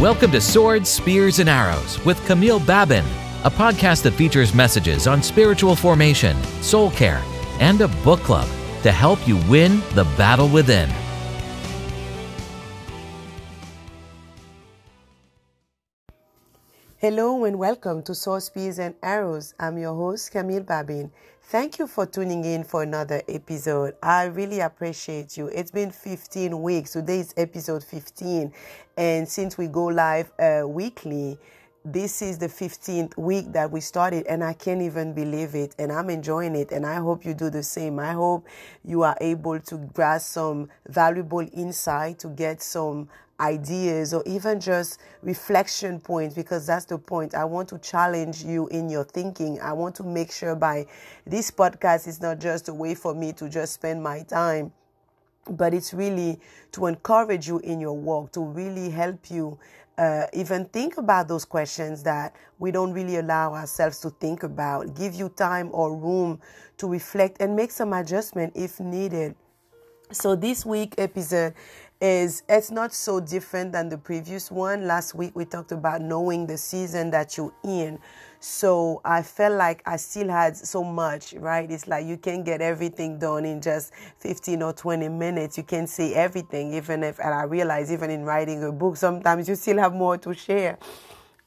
Welcome to Swords, Spears, and Arrows with Camille Babin, a podcast that features messages on spiritual formation, soul care, and a book club to help you win the battle within. Hello and welcome to Swords, Spears, and Arrows. I'm your host, Camille Babin. Thank you for tuning in for another episode. I really appreciate you. It's been 15 weeks. Today is episode 15. And since we go live uh, weekly, this is the 15th week that we started and I can't even believe it and I'm enjoying it and I hope you do the same. I hope you are able to grasp some valuable insight to get some ideas or even just reflection points because that's the point. I want to challenge you in your thinking. I want to make sure by this podcast is not just a way for me to just spend my time but it's really to encourage you in your work to really help you uh, even think about those questions that we don't really allow ourselves to think about, give you time or room to reflect and make some adjustment if needed. So this week episode is it's not so different than the previous one. Last week we talked about knowing the season that you're in. So I felt like I still had so much, right? It's like you can get everything done in just 15 or 20 minutes. You can say everything, even if, and I realize even in writing a book, sometimes you still have more to share.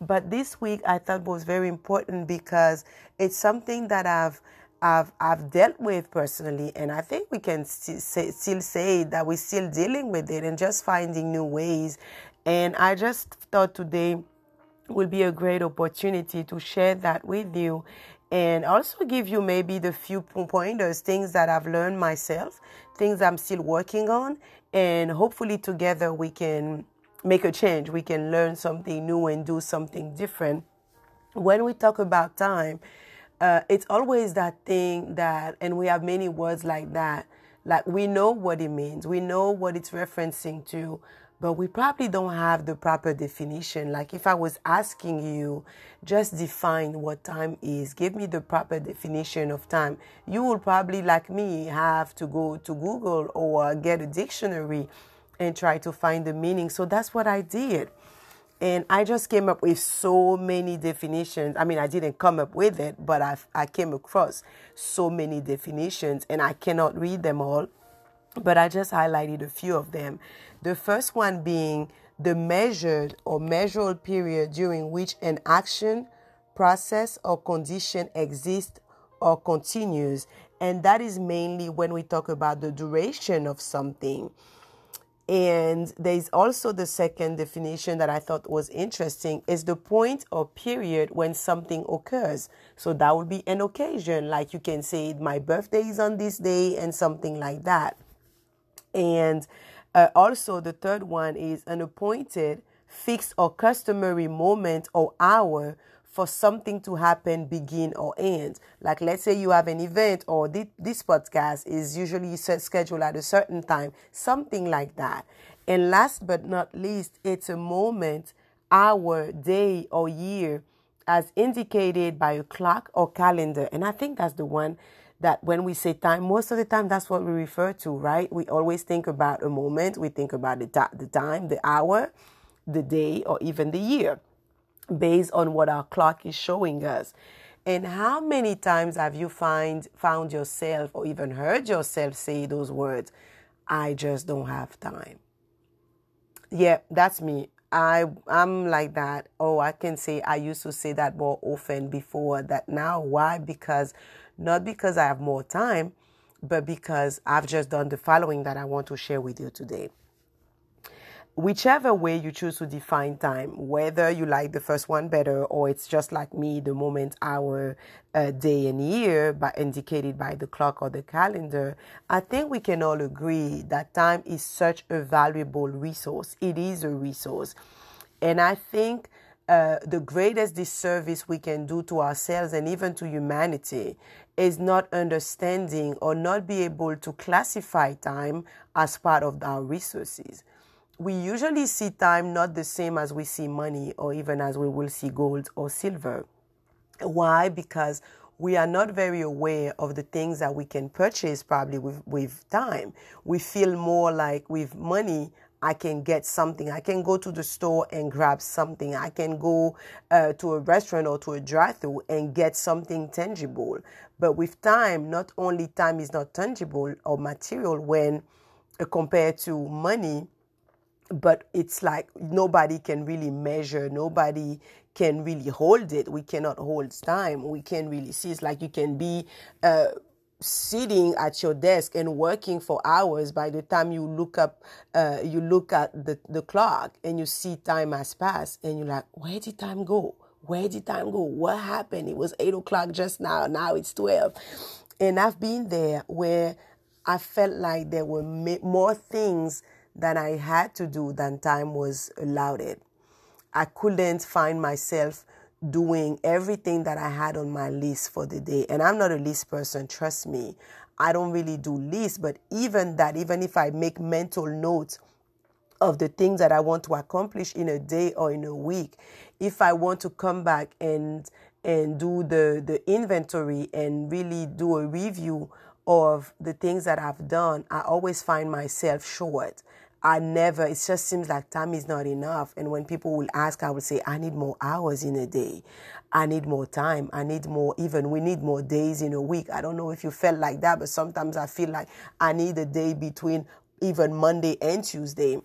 But this week I thought was very important because it's something that I've I've I've dealt with personally, and I think we can st- say, still say that we're still dealing with it and just finding new ways. And I just thought today will be a great opportunity to share that with you and also give you maybe the few pointers, things that I've learned myself, things I'm still working on, and hopefully together we can make a change. We can learn something new and do something different. When we talk about time, uh, it's always that thing that, and we have many words like that. Like we know what it means, we know what it's referencing to, but we probably don't have the proper definition. Like if I was asking you, just define what time is, give me the proper definition of time, you will probably, like me, have to go to Google or get a dictionary and try to find the meaning. So that's what I did. And I just came up with so many definitions. I mean, I didn't come up with it, but I, I came across so many definitions, and I cannot read them all. But I just highlighted a few of them. The first one being the measured or measurable period during which an action, process, or condition exists or continues. And that is mainly when we talk about the duration of something. And there's also the second definition that I thought was interesting is the point or period when something occurs. So that would be an occasion, like you can say, my birthday is on this day and something like that. And uh, also, the third one is an appointed, fixed, or customary moment or hour for something to happen, begin, or end. Like, let's say you have an event, or this podcast is usually scheduled at a certain time, something like that. And last but not least, it's a moment, hour, day, or year as indicated by a clock or calendar. And I think that's the one that when we say time, most of the time that's what we refer to, right? We always think about a moment, we think about the, ta- the time, the hour, the day, or even the year based on what our clock is showing us. And how many times have you find found yourself or even heard yourself say those words? I just don't have time. Yeah, that's me. I I'm like that. Oh, I can say I used to say that more often before that now. Why? Because not because I have more time, but because I've just done the following that I want to share with you today whichever way you choose to define time, whether you like the first one better or it's just like me, the moment, hour, uh, day, and year, but indicated by the clock or the calendar, I think we can all agree that time is such a valuable resource. It is a resource. And I think uh, the greatest disservice we can do to ourselves and even to humanity is not understanding or not be able to classify time as part of our resources we usually see time not the same as we see money or even as we will see gold or silver. Why? Because we are not very aware of the things that we can purchase probably with, with time. We feel more like with money, I can get something. I can go to the store and grab something. I can go uh, to a restaurant or to a drive through and get something tangible. But with time, not only time is not tangible or material when uh, compared to money, but it's like nobody can really measure, nobody can really hold it. We cannot hold time. We can really see. It's like you can be. Uh, sitting at your desk and working for hours by the time you look up uh, you look at the, the clock and you see time has passed and you're like where did time go where did time go what happened it was 8 o'clock just now now it's 12 and i've been there where i felt like there were more things that i had to do than time was allowed it i couldn't find myself doing everything that I had on my list for the day. And I'm not a list person, trust me. I don't really do lists, but even that, even if I make mental notes of the things that I want to accomplish in a day or in a week, if I want to come back and and do the the inventory and really do a review of the things that I've done, I always find myself short. I never, it just seems like time is not enough. And when people will ask, I will say, I need more hours in a day. I need more time. I need more, even we need more days in a week. I don't know if you felt like that, but sometimes I feel like I need a day between even Monday and Tuesday.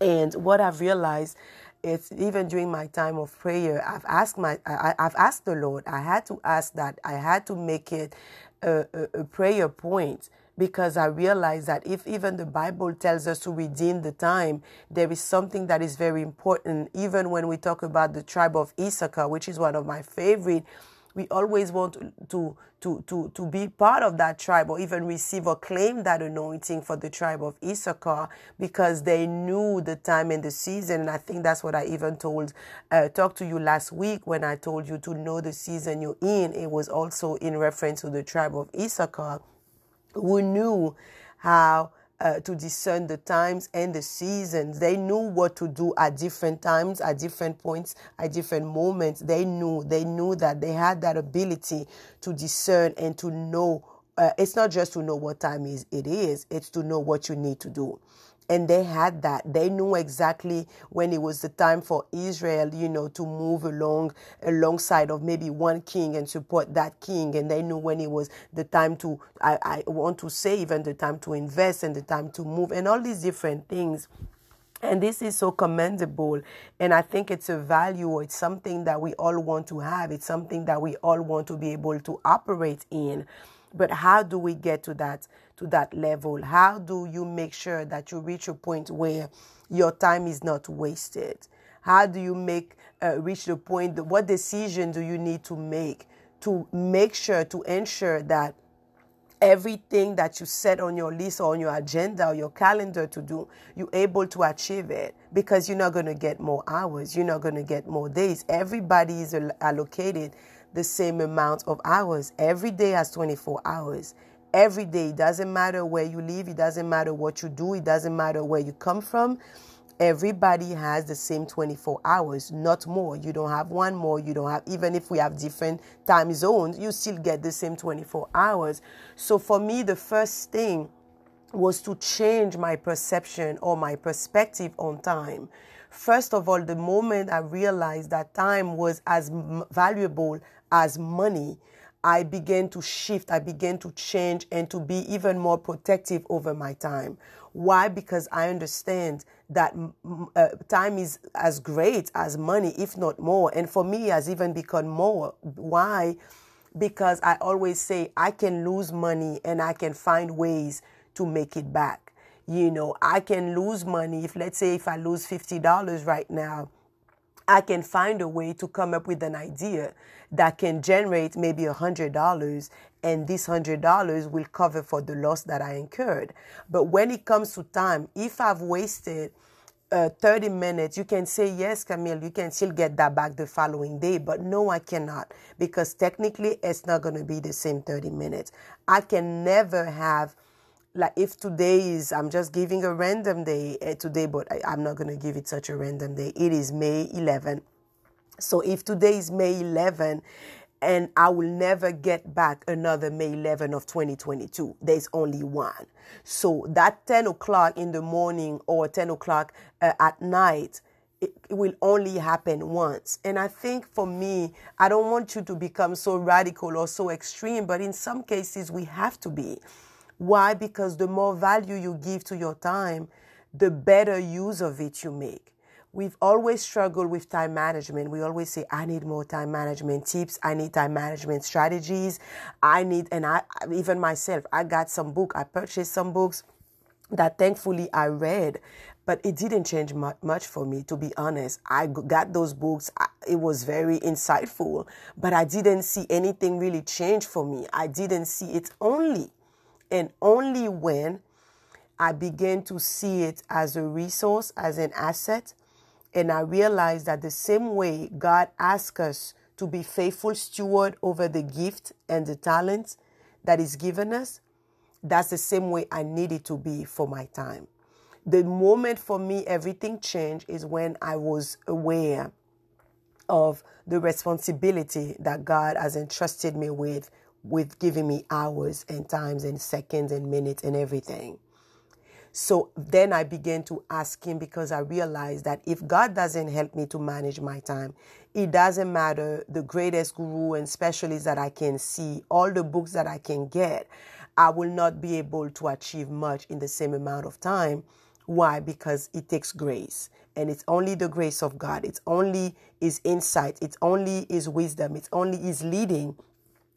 And what I've realized it's even during my time of prayer, I've asked my, I, have asked the Lord, I had to ask that, I had to make it a, a, a prayer point because I realize that if even the Bible tells us to redeem the time, there is something that is very important. Even when we talk about the tribe of Issachar, which is one of my favorite, we always want to, to, to, to be part of that tribe or even receive or claim that anointing for the tribe of Issachar because they knew the time and the season. And I think that's what I even told, uh, talked to you last week when I told you to know the season you're in. It was also in reference to the tribe of Issachar who knew how uh, to discern the times and the seasons. They knew what to do at different times, at different points, at different moments. They knew, they knew that they had that ability to discern and to know. Uh, it's not just to know what time is it is, it's to know what you need to do and they had that. They knew exactly when it was the time for Israel, you know, to move along alongside of maybe one king and support that king. And they knew when it was the time to, I, I want to save and the time to invest and the time to move and all these different things. And this is so commendable. And I think it's a value, it's something that we all want to have. It's something that we all want to be able to operate in. But how do we get to that to that level? How do you make sure that you reach a point where your time is not wasted? How do you make uh, reach the point? That, what decision do you need to make to make sure to ensure that everything that you set on your list or on your agenda or your calendar to do, you're able to achieve it because you're not going to get more hours. You're not going to get more days. Everybody is allocated the same amount of hours. Every day has 24 hours. Every day. It doesn't matter where you live. It doesn't matter what you do. It doesn't matter where you come from. Everybody has the same 24 hours, not more. You don't have one more. You don't have, even if we have different time zones, you still get the same 24 hours. So for me, the first thing was to change my perception or my perspective on time. First of all, the moment I realized that time was as valuable as money, I began to shift, I began to change and to be even more protective over my time. Why? Because I understand that uh, time is as great as money, if not more. And for me, has even become more. Why? Because I always say I can lose money and I can find ways to make it back. You know, I can lose money if, let's say, if I lose $50 right now I can find a way to come up with an idea that can generate maybe a hundred dollars and this hundred dollars will cover for the loss that I incurred. But when it comes to time, if I've wasted uh, 30 minutes, you can say, yes, Camille, you can still get that back the following day. But no, I cannot because technically it's not going to be the same 30 minutes. I can never have like if today is i'm just giving a random day uh, today but I, i'm not going to give it such a random day it is may 11 so if today is may 11 and I will never get back another May 11 of 2022. There's only one. So that 10 o'clock in the morning or 10 o'clock uh, at night, it will only happen once. And I think for me, I don't want you to become so radical or so extreme, but in some cases we have to be. Why? Because the more value you give to your time, the better use of it you make. We've always struggled with time management. We always say, I need more time management tips. I need time management strategies. I need, and I, even myself, I got some book. I purchased some books that thankfully I read, but it didn't change much for me, to be honest. I got those books. It was very insightful, but I didn't see anything really change for me. I didn't see it only and only when I began to see it as a resource, as an asset, and I realized that the same way God asks us to be faithful steward over the gift and the talent that is given us, that's the same way I needed to be for my time. The moment for me everything changed is when I was aware of the responsibility that God has entrusted me with, with giving me hours and times and seconds and minutes and everything. So then I began to ask him because I realized that if God doesn't help me to manage my time, it doesn't matter the greatest guru and specialist that I can see, all the books that I can get, I will not be able to achieve much in the same amount of time. Why? Because it takes grace. And it's only the grace of God. It's only His insight. It's only His wisdom. It's only His leading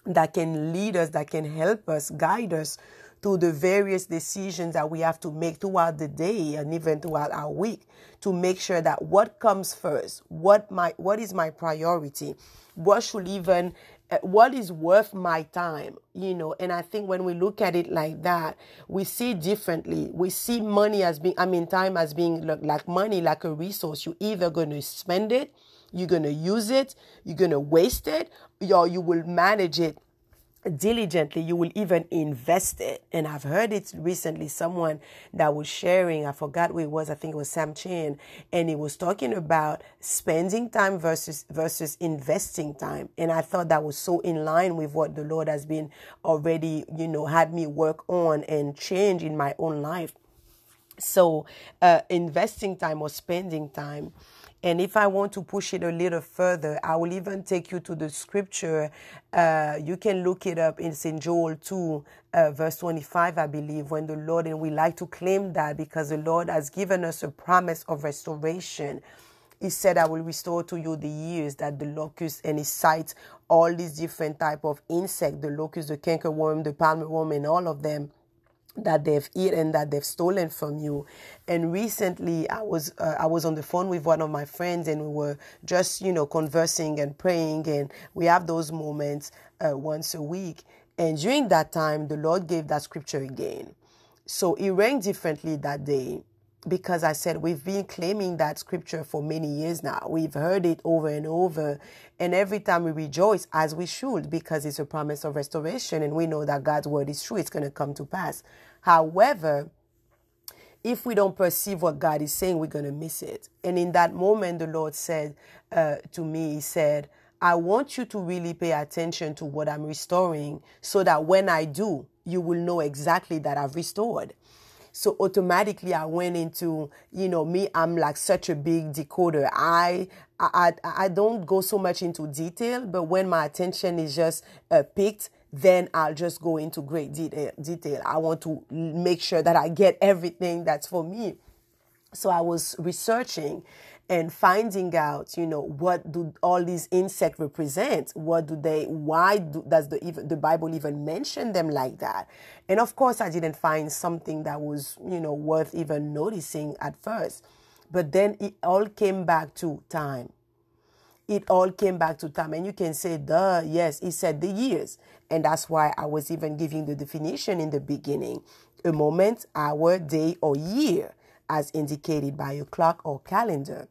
that can lead us, that can help us, guide us through the various decisions that we have to make throughout the day and even throughout our week to make sure that what comes first, what my what is my priority, what should even uh, what is worth my time, you know. And I think when we look at it like that, we see differently. We see money as being, I mean, time as being like money, like a resource. You're either going to spend it, you're going to use it, you're going to waste it, or you will manage it diligently. You will even invest it. And i've heard it recently someone that was sharing i forgot who it was i think it was Sam Chand and he was talking about spending time versus versus investing time. And i thought that was so in line with what the lord has been already you know had me work on and change in my own life so uh, investing time or spending time and if I want to push it a little further, I will even take you to the scripture. Uh, you can look it up. in St. Joel 2, uh, verse 25, I believe, when the Lord, and we like to claim that because the Lord has given us a promise of restoration. He said, I will restore to you the years that the locust and he cites all these different type of insect, the locust, the cankerworm, the palmerworm, and all of them that they've eaten that they've stolen from you. And recently i was uh, i was on the phone with one of my friends and we were just you know conversing and praying and we have those moments uh, once a week. And during that time the lord gave that scripture again. So it rang differently that day because I said we've been claiming that scripture for many years now. We've heard it over and over. And every time we rejoice, as we should, because it's a promise of restoration and we know that God's word is true, it's going to come to pass. However, if we don't perceive what God is saying, we're going to miss it. And in that moment, the Lord said uh, to me, He said, I want you to really pay attention to what I'm restoring so that when I do, you will know exactly that I've restored. So automatically I went into, you know, me, I'm like such a big decoder. I, I, I don't go so much into detail, but when my attention is just uh, picked, then I'll just go into great detail. I want to make sure that I get everything that's for me. So I was researching and finding out, you know, what do all these insects represent? What do they? Why do, does the even the Bible even mention them like that? And of course, I didn't find something that was, you know, worth even noticing at first. But then it all came back to time. It all came back to time. And you can say, duh, yes, he said the years. And that's why I was even giving the definition in the beginning a moment, hour, day, or year, as indicated by a clock or calendar.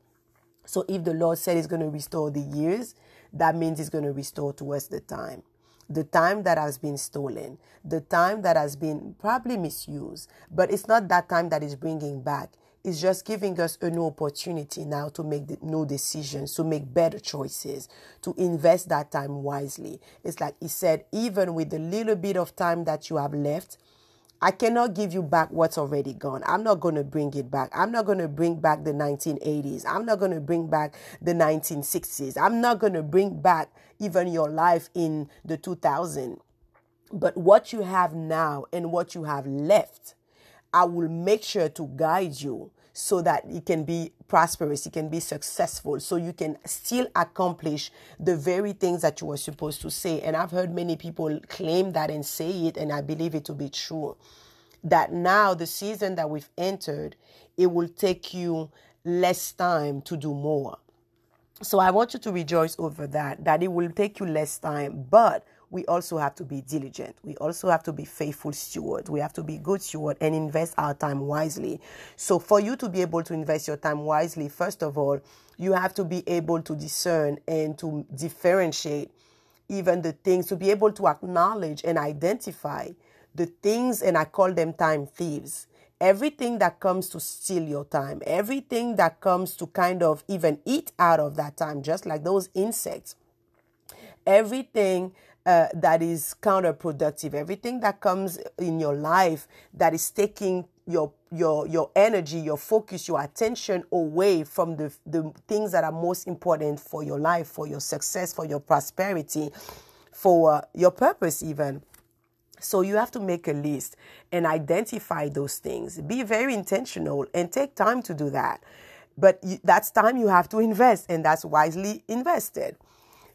So if the Lord said He's going to restore the years, that means He's going to restore to us the time. The time that has been stolen, the time that has been probably misused, but it's not that time that is bringing back. It's just giving us a new opportunity now to make the new decisions, to make better choices, to invest that time wisely. It's like he said, even with the little bit of time that you have left, I cannot give you back what's already gone. I'm not going to bring it back. I'm not going to bring back the 1980s. I'm not going to bring back the 1960s. I'm not going to bring back even your life in the 2000s. But what you have now and what you have left, I will make sure to guide you so that it can be prosperous, it can be successful, so you can still accomplish the very things that you were supposed to say. And I've heard many people claim that and say it, and I believe it to be true. That now, the season that we've entered, it will take you less time to do more. So I want you to rejoice over that, that it will take you less time, but we also have to be diligent. We also have to be faithful stewards. We have to be good steward and invest our time wisely. So for you to be able to invest your time wisely, first of all, you have to be able to discern and to differentiate even the things, to be able to acknowledge and identify the things, and I call them time thieves everything that comes to steal your time, everything that comes to kind of even eat out of that time, just like those insects, everything uh, that is counterproductive, everything that comes in your life that is taking your your your energy, your focus, your attention away from the the things that are most important for your life, for your success, for your prosperity, for uh, your purpose, even. So you have to make a list and identify those things. Be very intentional and take time to do that. But that's time you have to invest, and that's wisely invested.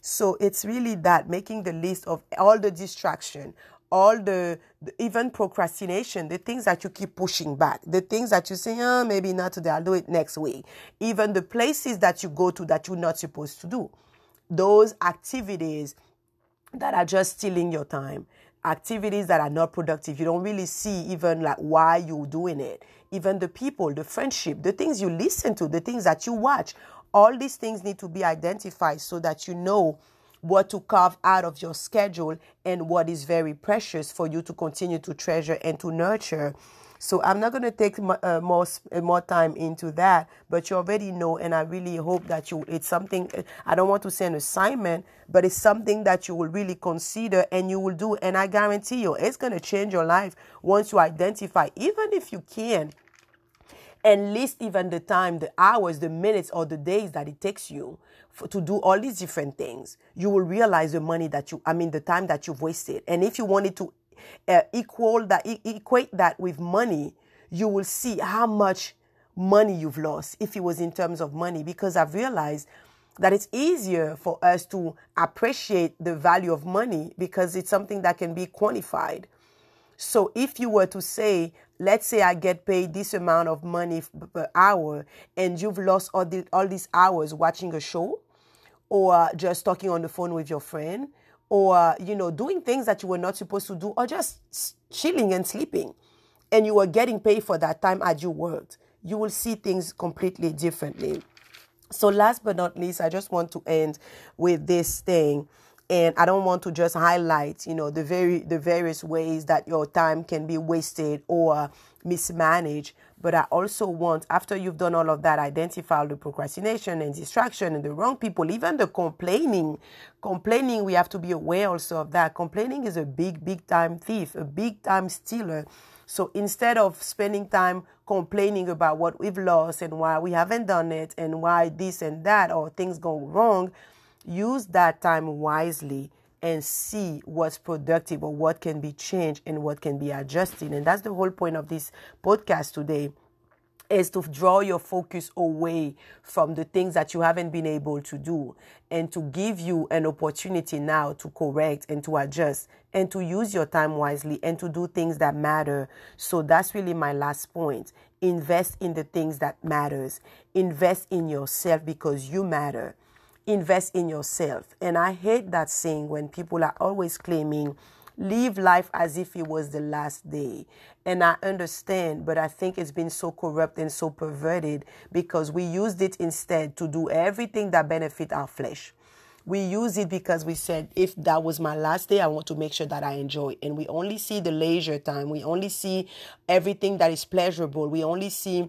So it's really that making the list of all the distraction, all the, the, even procrastination, the things that you keep pushing back, the things that you say, oh, maybe not today, I'll do it next week. Even the places that you go to that you're not supposed to do. Those activities that are just stealing your time, activities that are not productive. You don't really see even like why you're doing it. Even the people, the friendship, the things you listen to, the things that you watch, all these things need to be identified so that you know what to carve out of your schedule and what is very precious for you to continue to treasure and to nurture. So I'm not going to take uh, more uh, more time into that, but you already know, and I really hope that you. It's something I don't want to say an assignment, but it's something that you will really consider and you will do. And I guarantee you, it's going to change your life once you identify, even if you can and list even the time, the hours, the minutes, or the days that it takes you for, to do all these different things, you will realize the money that you, I mean, the time that you've wasted. And if you wanted to uh, equal that, e- equate that with money, you will see how much money you've lost if it was in terms of money. Because I've realized that it's easier for us to appreciate the value of money because it's something that can be quantified. So if you were to say, let's say I get paid this amount of money per hour, and you've lost all, the, all these hours watching a show, or just talking on the phone with your friend, or you know doing things that you were not supposed to do, or just chilling and sleeping, and you were getting paid for that time as you worked, you will see things completely differently. So last but not least, I just want to end with this thing and i don't want to just highlight you know the very the various ways that your time can be wasted or mismanaged but i also want after you've done all of that identify all the procrastination and distraction and the wrong people even the complaining. Complaining we have to be aware also of that. Complaining is a big big time thief a big time stealer. So instead of spending time complaining about what we've lost and why we haven't done it and why this and that or things go wrong use that time wisely and see what's productive or what can be changed and what can be adjusted. And that's the whole point of this podcast today is to draw your focus away from the things that you haven't been able to do and to give you an opportunity now to correct and to adjust and to use your time wisely and to do things that matter. So that's really my last point. Invest in the things that matters. Invest in yourself because you matter invest in yourself. And I hate that saying when people are always claiming, live life as if it was the last day. And I understand, but I think it's been so corrupt and so perverted because we used it instead to do everything that benefit our flesh. We use it because we said, if that was my last day, I want to make sure that I enjoy. And we only see the leisure time. We only see everything that is pleasurable. We only see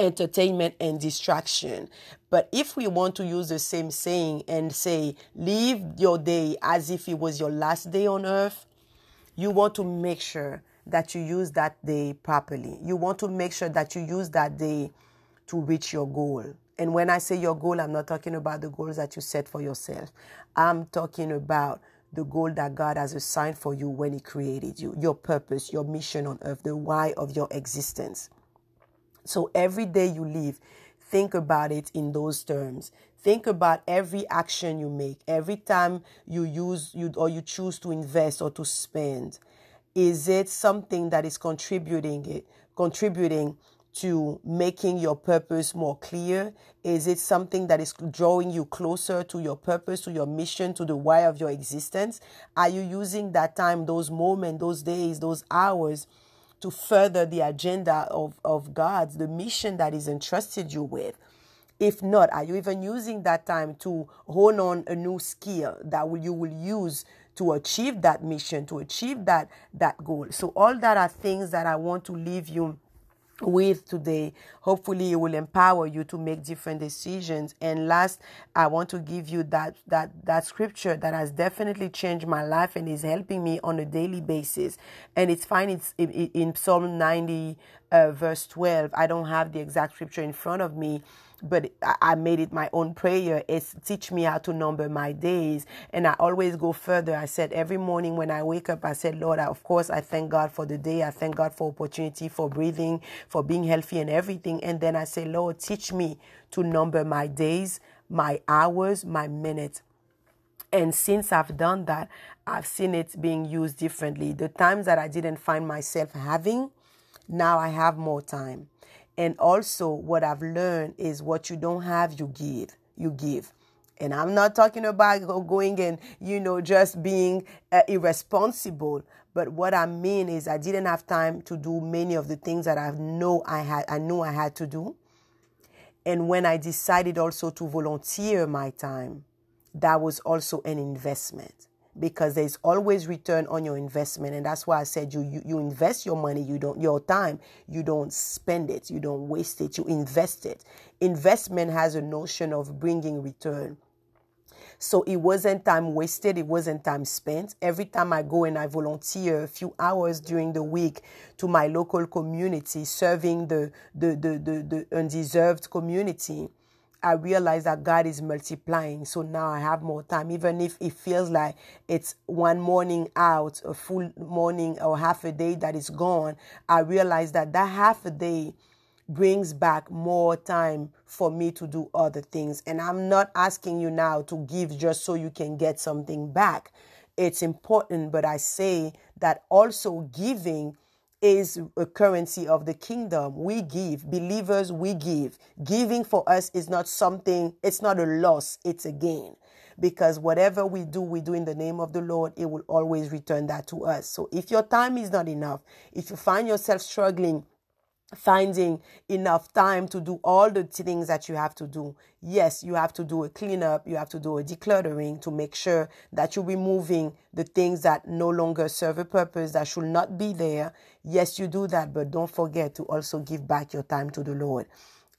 entertainment and distraction. But if we want to use the same saying and say, live your day as if it was your last day on earth, you want to make sure that you use that day properly. You want to make sure that you use that day to reach your goal. And when I say your goal, I'm not talking about the goals that you set for yourself. I'm talking about the goal that God has assigned for you when He created you, your purpose, your mission on earth, the why of your existence. So every day you live, think about it in those terms. Think about every action you make, every time you use you or you choose to invest or to spend. Is it something that is contributing it, contributing to making your purpose more clear? Is it something that is drawing you closer to your purpose, to your mission, to the why of your existence? Are you using that time, those moments, those days, those hours to further the agenda of, of God's, the mission that He's entrusted you with? If not, are you even using that time to hone on a new skill that you will use to achieve that mission, to achieve that, that goal? So, all that are things that I want to leave you with today. Hopefully, it will empower you to make different decisions. And last, I want to give you that that that scripture that has definitely changed my life and is helping me on a daily basis. And it's fine. It's in, in Psalm ninety, uh, verse twelve. I don't have the exact scripture in front of me but I made it my own prayer. It's teach me how to number my days. And I always go further. I said every morning when I wake up, I said, Lord, I, of course, I thank God for the day. I thank God for opportunity, for breathing, for being healthy and everything. And then I say, Lord, teach me to number my days, my hours, my minutes. And since I've done that, I've seen it being used differently. The times that I didn't find myself having, now I have more time. And also, what I've learned is what you don't have, you give. You give. And I'm not talking about going and, you know, just being uh, irresponsible. But what I mean is I didn't have time to do many of the things that I know I had, I knew I had to do. And when I decided also to volunteer my time, that was also an investment because there's always return on your investment. And that's why i said you, you you invest your money you don't your time you don't spend it you don't waste it you invest it. Investment has a notion of bringing return. So it wasn't time wasted it wasn't time spent. Every time i go and i volunteer a few hours during the week to my local community serving the the the, the, the undeserved community I realize that God is multiplying. So now I have more time. Even if it feels like it's one morning out, a full morning or half a day that is gone, I realize that that half a day brings back more time for me to do other things. And I'm not asking you now to give just so you can get something back. It's important, but I say that also giving is a currency of the kingdom. We give. Believers, we give. Giving for us is not something, it's not a loss, it's a gain. Because whatever we do, we do in the name of the Lord, it will always return that to us. So if your time is not enough, if you find yourself struggling finding enough time to do all the things that you have to do. Yes, you have to do a cleanup, you have to do a decluttering to make sure that you're removing the things that no longer serve a purpose, that should not be there. Yes, you do that, but don't forget to also give back your time to the Lord.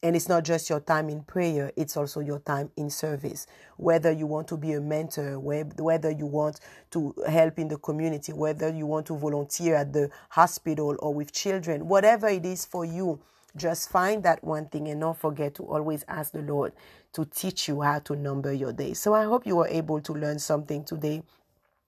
And it's not just your time in prayer, it's also your time in service. Whether you want to be a mentor, whether you want to help in the community, whether you want to volunteer at the hospital or with children, whatever it is for you, just find that one thing and don't forget to always ask the Lord to teach you how to number your days. So I hope you were able to learn something today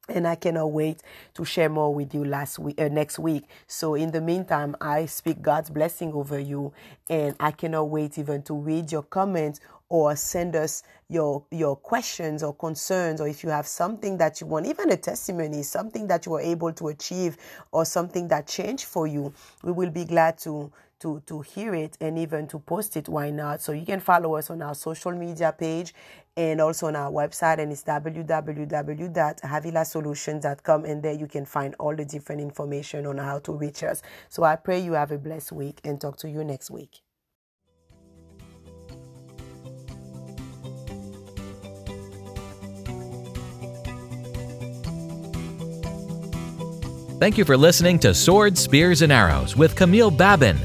and I cannot wait to share more with you last week, uh, next week. So in the meantime, I speak God's blessing over you, and I cannot wait even to read your comments or send us your your questions or concerns, or if you have something that you want, even a testimony, something that you were able to achieve, or something that changed for you. We will be glad to to to hear it and even to post it why not? So you can follow us on our social media page and also on our website and it's www.havilasolutions.com and there you can find all the different information on how to reach us. So i pray you have a blessed week and talk to you next week. Thank you for listening to Swords, Spears, and Arrows with Camille Babin.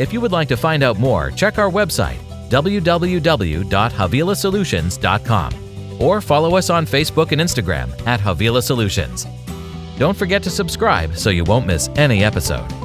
If you would like to find out more, check our website www.havilasolutions.com or follow us on Facebook and Instagram at Havila Solutions. Don't forget to subscribe so you won't miss any episode.